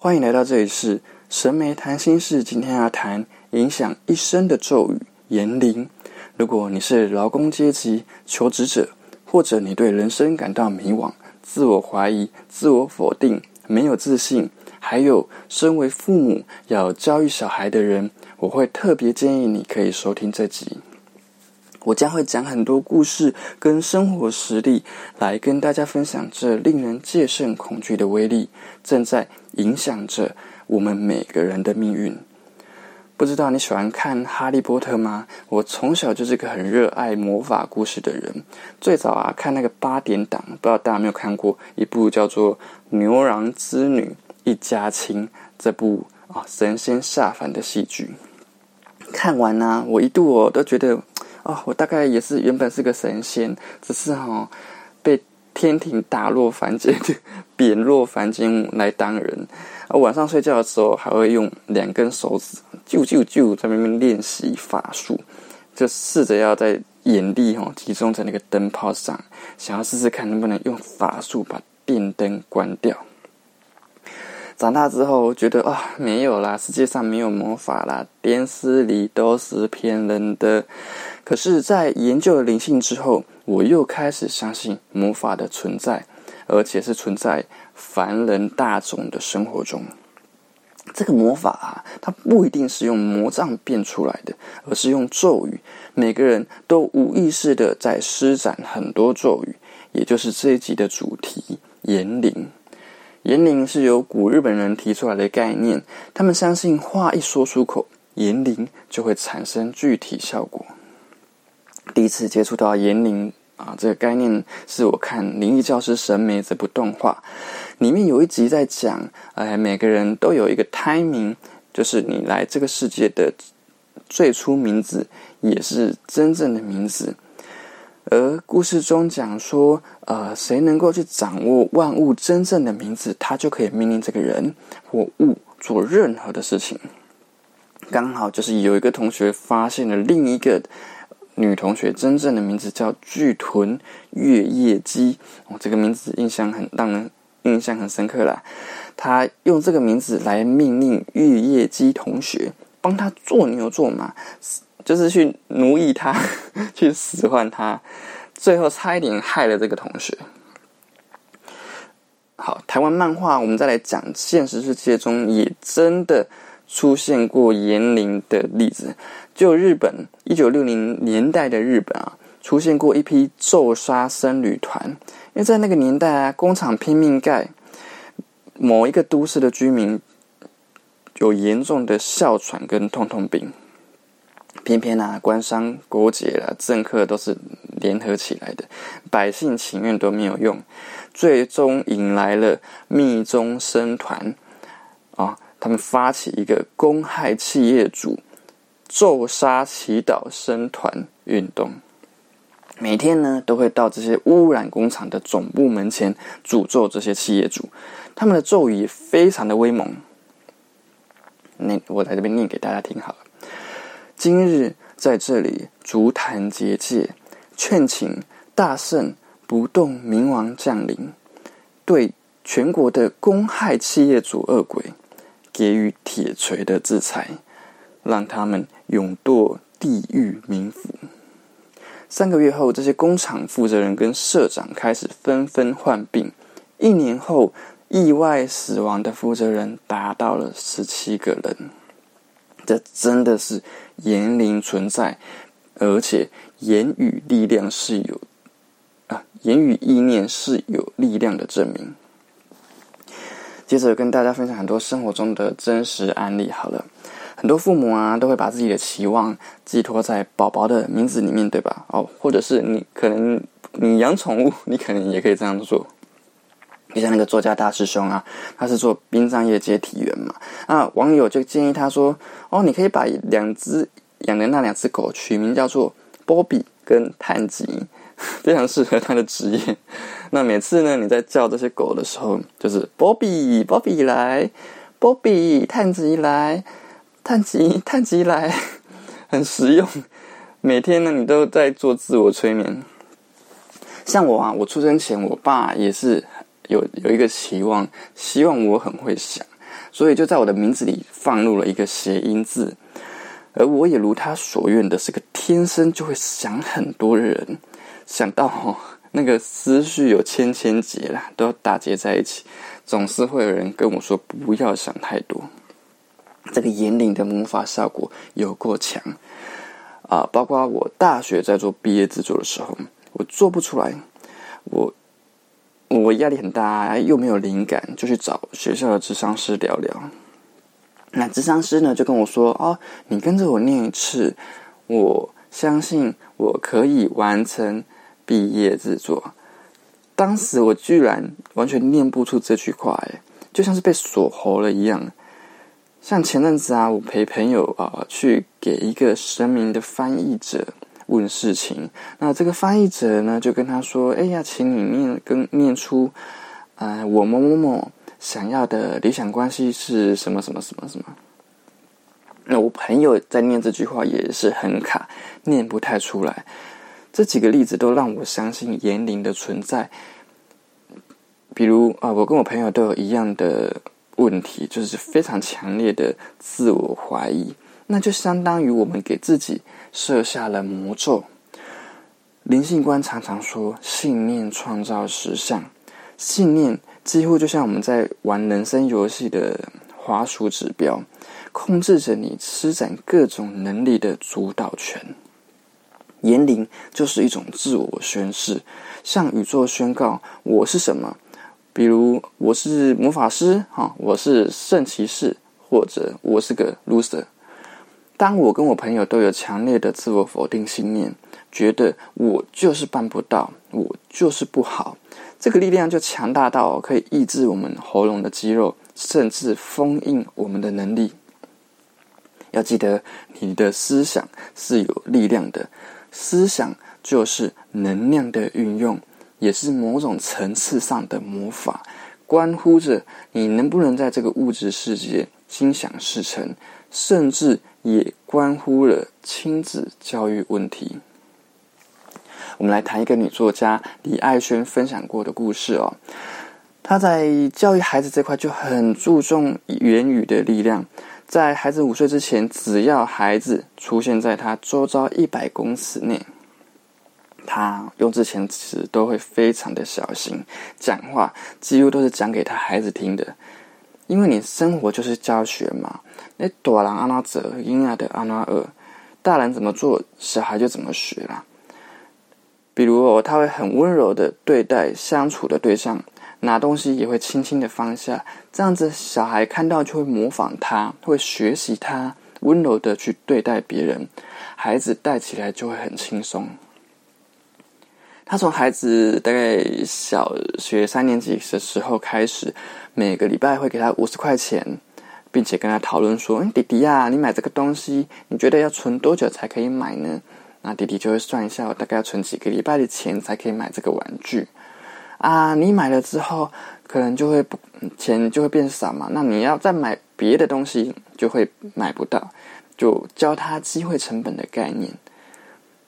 欢迎来到这里是神媒谈心事。今天要谈影响一生的咒语——言灵。如果你是劳工阶级、求职者，或者你对人生感到迷惘、自我怀疑、自我否定、没有自信，还有身为父母要教育小孩的人，我会特别建议你可以收听这集。我将会讲很多故事跟生活实例，来跟大家分享这令人戒慎恐惧的威力，正在影响着我们每个人的命运。不知道你喜欢看《哈利波特》吗？我从小就是个很热爱魔法故事的人。最早啊，看那个八点档，不知道大家有没有看过一部叫做《牛郎织女一家亲》这部啊神仙下凡的戏剧。看完呢，我一度我都觉得。哦，我大概也是原本是个神仙，只是哈被天庭打落凡间，贬落凡间来当人。啊，晚上睡觉的时候还会用两根手指就就就在那边练习法术，就试着要在眼力哈集中在那个灯泡上，想要试试看能不能用法术把电灯关掉。长大之后觉得啊，没有啦，世界上没有魔法啦，电视里都是骗人的。可是，在研究了灵性之后，我又开始相信魔法的存在，而且是存在凡人大众的生活中。这个魔法啊，它不一定是用魔杖变出来的，而是用咒语。每个人都无意识的在施展很多咒语，也就是这一集的主题——言灵。言灵是由古日本人提出来的概念，他们相信话一说出口，言灵就会产生具体效果。第一次接触到言灵啊这个概念，是我看《灵异教师神眉》这部动画，里面有一集在讲，哎，每个人都有一个胎名，就是你来这个世界的最初名字，也是真正的名字。而故事中讲说，呃，谁能够去掌握万物真正的名字，他就可以命令这个人或物做任何的事情。刚好就是有一个同学发现了另一个女同学真正的名字叫巨豚月夜姬，哦，这个名字印象很让人印象很深刻啦。他用这个名字来命令月夜姬同学帮他做牛做马。就是去奴役他，去使唤他，最后差一点害了这个同学。好，台湾漫画，我们再来讲现实世界中也真的出现过言灵的例子。就日本一九六零年代的日本啊，出现过一批咒杀僧侣团，因为在那个年代啊，工厂拼命盖，某一个都市的居民有严重的哮喘跟痛痛病。偏偏啊，官商勾结了，政客都是联合起来的，百姓情愿都没有用，最终引来了密宗僧团，他们发起一个公害企业主、咒杀祈祷僧团运动，每天呢都会到这些污染工厂的总部门前诅咒这些企业主，他们的咒语非常的威猛，那我在这边念给大家听好了。今日在这里足坛结界，劝请大圣不动明王降临，对全国的公害企业主恶鬼给予铁锤的制裁，让他们永堕地狱冥府。三个月后，这些工厂负责人跟社长开始纷纷患病。一年后，意外死亡的负责人达到了十七个人。这真的是言灵存在，而且言语力量是有啊，言语意念是有力量的证明。接着跟大家分享很多生活中的真实案例。好了，很多父母啊都会把自己的期望寄托在宝宝的名字里面，对吧？哦，或者是你可能你养宠物，你可能也可以这样做。就像那个作家大师兄啊，他是做殡葬业接体员嘛。那网友就建议他说：“哦，你可以把两只养的那两只狗取名叫做波比跟探吉，非常适合他的职业。那每次呢，你在叫这些狗的时候，就是波比，波比来，波比，探吉来，探吉，探吉来，很实用。每天呢，你都在做自我催眠。像我啊，我出生前，我爸也是。有有一个期望，希望我很会想，所以就在我的名字里放入了一个谐音字。而我也如他所愿的是个天生就会想很多人，想到哦，那个思绪有千千结啦，都要打结在一起，总是会有人跟我说不要想太多。这个引领的魔法效果有够强啊！包括我大学在做毕业制作的时候，我做不出来，我我压力很大，又没有灵感，就去找学校的智商师聊聊。那智商师呢，就跟我说：“哦，你跟着我念一次，我相信我可以完成毕业制作。”当时我居然完全念不出这句话，哎，就像是被锁喉了一样。像前阵子啊，我陪朋友啊去给一个神明的翻译者问事情，那这个翻译者呢，就跟他说：“哎呀，请你念跟念出，呃，我某某某。”想要的理想关系是什么？什么什么什么？那我朋友在念这句话也是很卡，念不太出来。这几个例子都让我相信言灵的存在。比如啊，我跟我朋友都有一样的问题，就是非常强烈的自我怀疑，那就相当于我们给自己设下了魔咒。灵性观常常说，信念创造实相，信念。几乎就像我们在玩人生游戏的滑鼠指标，控制着你施展各种能力的主导权。言灵就是一种自我宣誓，向宇宙宣告我是什么。比如我是魔法师，哈，我是圣骑士，或者我是个 loser。当我跟我朋友都有强烈的自我否定信念，觉得我就是办不到，我就是不好。这个力量就强大到可以抑制我们喉咙的肌肉，甚至封印我们的能力。要记得，你的思想是有力量的，思想就是能量的运用，也是某种层次上的魔法，关乎着你能不能在这个物质世界心想事成，甚至也关乎了亲子教育问题。我们来谈一个女作家李爱轩分享过的故事哦。她在教育孩子这块就很注重言语的力量，在孩子五岁之前，只要孩子出现在他周遭一百公尺内，他用之前词都会非常的小心，讲话几乎都是讲给他孩子听的。因为你生活就是教学嘛，那大人安那做，婴儿的安那学，大人怎么做，小孩就怎么学啦。比如哦，他会很温柔的对待相处的对象，拿东西也会轻轻的放下，这样子小孩看到就会模仿他，会学习他温柔的去对待别人，孩子带起来就会很轻松。他从孩子大概小学三年级的时候开始，每个礼拜会给他五十块钱，并且跟他讨论说：“弟弟呀，你买这个东西，你觉得要存多久才可以买呢？”那弟弟就会算一下，我大概要存几个礼拜的钱才可以买这个玩具啊！你买了之后，可能就会不钱就会变少嘛。那你要再买别的东西，就会买不到。就教他机会成本的概念，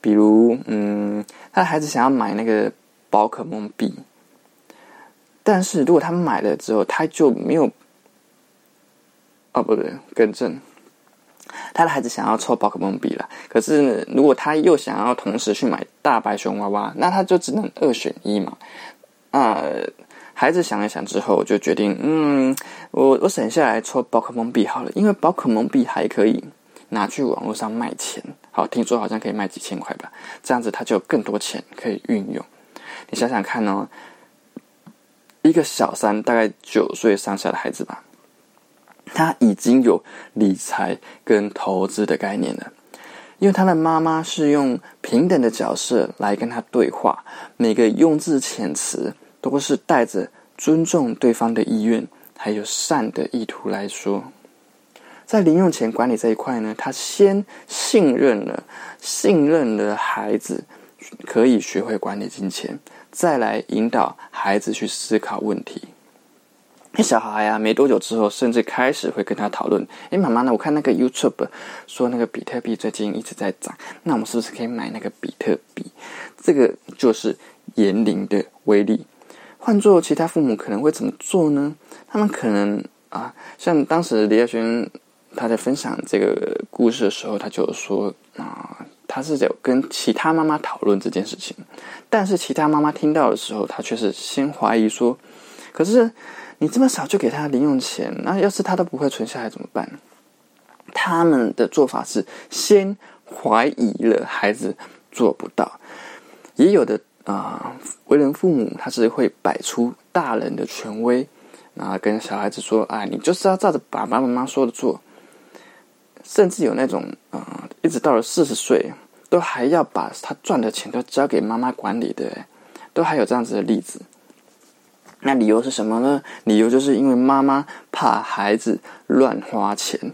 比如，嗯，他的孩子想要买那个宝可梦币，但是如果他买了之后，他就没有，哦，不对，更正。他的孩子想要抽宝可梦币了，可是如果他又想要同时去买大白熊娃娃，那他就只能二选一嘛。啊，孩子想了想之后，就决定，嗯，我我省下来抽宝可梦币好了，因为宝可梦币还可以拿去网络上卖钱。好，听说好像可以卖几千块吧，这样子他就有更多钱可以运用。你想想看哦，一个小三大概九岁上下的孩子吧。他已经有理财跟投资的概念了，因为他的妈妈是用平等的角色来跟他对话，每个用字遣词都是带着尊重对方的意愿，还有善的意图来说。在零用钱管理这一块呢，他先信任了信任了孩子可以学会管理金钱，再来引导孩子去思考问题。那小孩啊，没多久之后，甚至开始会跟他讨论：“哎，妈妈呢？我看那个 YouTube 说那个比特币最近一直在涨，那我们是不是可以买那个比特币？”这个就是言灵的威力。换做其他父母可能会怎么做呢？他们可能啊，像当时李亚轩他在分享这个故事的时候，他就说啊，他是有跟其他妈妈讨论这件事情，但是其他妈妈听到的时候，他却是先怀疑说，可是你这么少就给他零用钱，那要是他都不会存下来怎么办？他们的做法是先怀疑了孩子做不到，也有的啊，为人父母他是会摆出大人的权威。啊，跟小孩子说，哎，你就是要照着爸爸妈妈说的做，甚至有那种啊，一直到了四十岁，都还要把他赚的钱都交给妈妈管理的，都还有这样子的例子。那理由是什么呢？理由就是因为妈妈怕孩子乱花钱。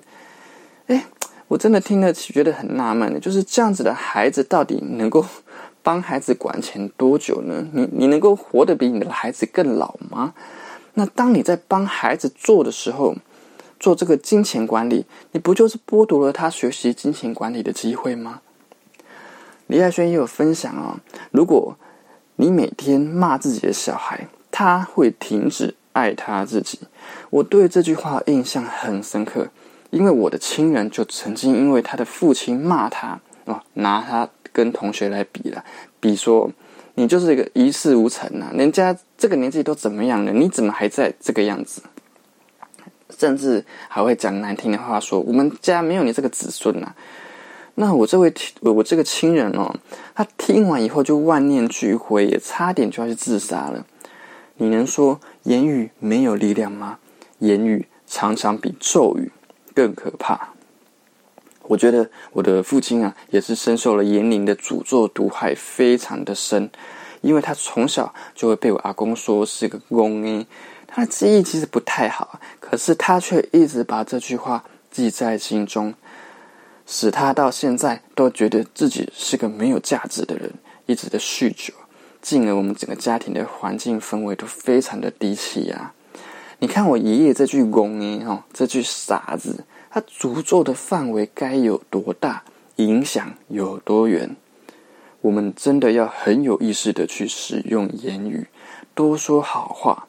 哎，我真的听了觉得很纳闷的，就是这样子的孩子到底能够帮孩子管钱多久呢？你你能够活得比你的孩子更老吗？那当你在帮孩子做的时候，做这个金钱管理，你不就是剥夺了他学习金钱管理的机会吗？李爱轩也有分享啊，如果你每天骂自己的小孩，他会停止爱他自己。我对这句话印象很深刻，因为我的亲人就曾经因为他的父亲骂他哦，拿他跟同学来比了，比说。你就是一个一事无成呐！人家这个年纪都怎么样了？你怎么还在这个样子？甚至还会讲难听的话，说我们家没有你这个子孙呐！那我这位我这个亲人哦，他听完以后就万念俱灰，也差点就要去自杀了。你能说言语没有力量吗？言语常常比咒语更可怕。我觉得我的父亲啊，也是深受了严灵的诅咒毒害，非常的深。因为他从小就会被我阿公说是个公诶，他的记忆其实不太好，可是他却一直把这句话记在心中，使他到现在都觉得自己是个没有价值的人，一直的酗酒，进而我们整个家庭的环境氛围都非常的低气压。你看我爷爷这句公诶，哦，这句傻子。他诅咒的范围该有多大，影响有多远？我们真的要很有意识的去使用言语，多说好话。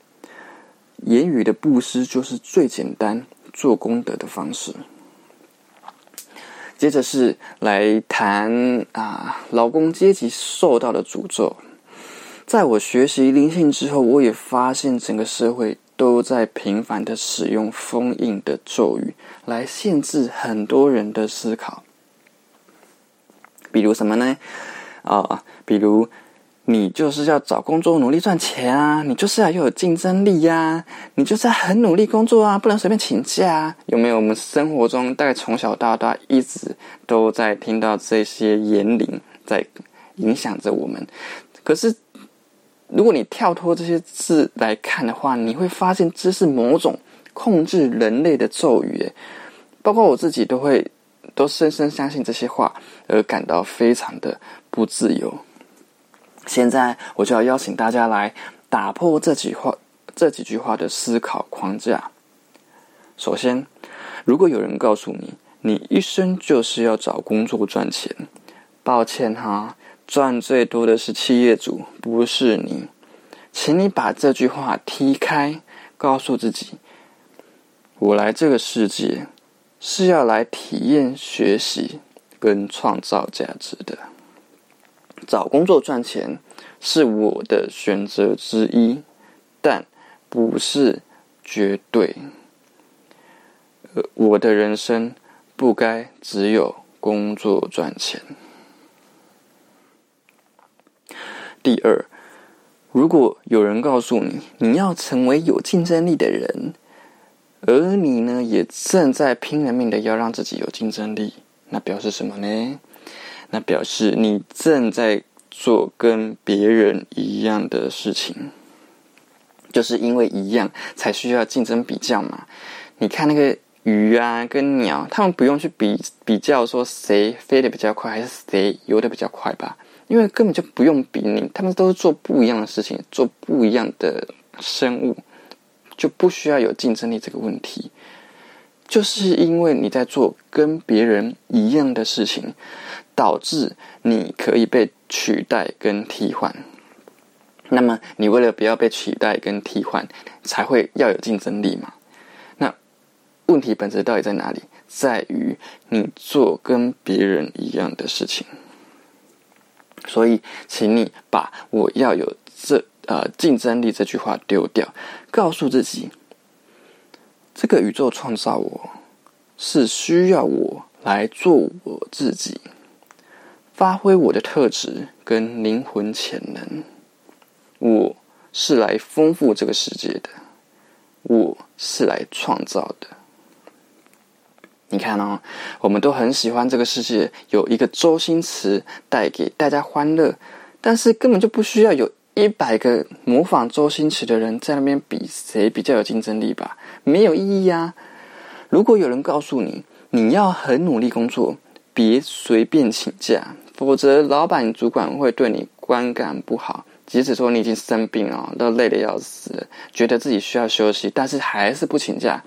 言语的布施就是最简单做功德的方式。接着是来谈啊，劳工阶级受到的诅咒。在我学习灵性之后，我也发现整个社会。都在频繁的使用封印的咒语来限制很多人的思考，比如什么呢？啊，比如你就是要找工作努力赚钱啊，你就是要有竞争力呀，你就是要很努力工作啊，不能随便请假。有没有？我们生活中大概从小到大一直都在听到这些言灵在影响着我们，可是。如果你跳脱这些字来看的话，你会发现这是某种控制人类的咒语。包括我自己都会都深深相信这些话，而感到非常的不自由。现在我就要邀请大家来打破这几话这几句话的思考框架。首先，如果有人告诉你，你一生就是要找工作赚钱，抱歉哈。赚最多的是企业主，不是你，请你把这句话踢开，告诉自己：我来这个世界是要来体验、学习跟创造价值的。找工作赚钱是我的选择之一，但不是绝对。我的人生不该只有工作赚钱。第二，如果有人告诉你你要成为有竞争力的人，而你呢也正在拼了命的要让自己有竞争力，那表示什么呢？那表示你正在做跟别人一样的事情，就是因为一样才需要竞争比较嘛。你看那个鱼啊跟鸟，他们不用去比比较说谁飞得比较快，还是谁游得比较快吧。因为根本就不用比你，他们都是做不一样的事情，做不一样的生物，就不需要有竞争力这个问题。就是因为你在做跟别人一样的事情，导致你可以被取代跟替换。那么你为了不要被取代跟替换，才会要有竞争力嘛？那问题本质到底在哪里？在于你做跟别人一样的事情。所以，请你把“我要有这呃竞争力”这句话丢掉，告诉自己，这个宇宙创造我是需要我来做我自己，发挥我的特质跟灵魂潜能。我是来丰富这个世界的，我是来创造的。你看哦，我们都很喜欢这个世界有一个周星驰带给大家欢乐，但是根本就不需要有一百个模仿周星驰的人在那边比谁比较有竞争力吧？没有意义啊！如果有人告诉你你要很努力工作，别随便请假，否则老板主管会对你观感不好。即使说你已经生病了，都累得要死，觉得自己需要休息，但是还是不请假。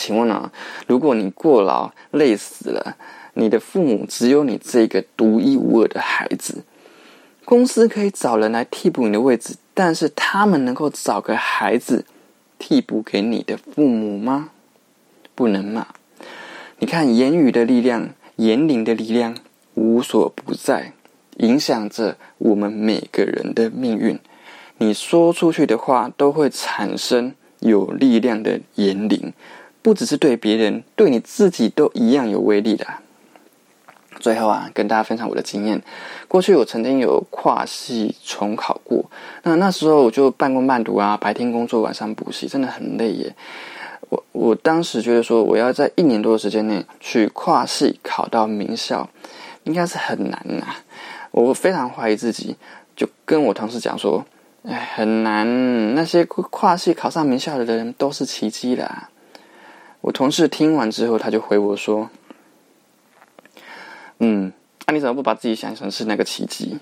请问啊，如果你过劳累死了，你的父母只有你这个独一无二的孩子，公司可以找人来替补你的位置，但是他们能够找个孩子替补给你的父母吗？不能嘛！你看，言语的力量，言灵的力量无所不在，影响着我们每个人的命运。你说出去的话，都会产生有力量的言灵。不只是对别人，对你自己都一样有威力的。最后啊，跟大家分享我的经验。过去我曾经有跨系重考过，那那时候我就半工半读啊，白天工作，晚上补习，真的很累耶。我我当时觉得说，我要在一年多的时间内去跨系考到名校，应该是很难呐。我非常怀疑自己，就跟我同事讲说：“哎，很难。那些跨系考上名校的人都是奇迹啦。”我同事听完之后，他就回我说：“嗯，那你怎么不把自己想成是那个奇迹？”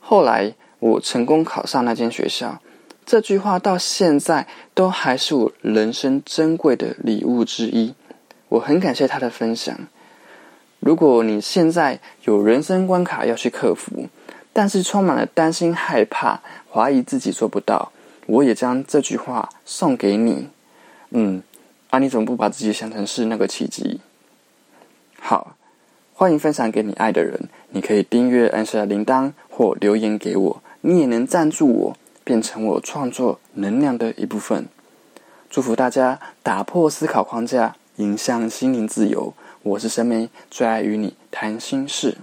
后来我成功考上那间学校，这句话到现在都还是我人生珍贵的礼物之一。我很感谢他的分享。如果你现在有人生关卡要去克服，但是充满了担心、害怕、怀疑自己做不到，我也将这句话送给你。嗯。啊！你怎么不把自己想成是那个奇迹？好，欢迎分享给你爱的人。你可以订阅、按下铃铛或留言给我。你也能赞助我，变成我创作能量的一部分。祝福大家打破思考框架，迎向心灵自由。我是神梅，最爱与你谈心事。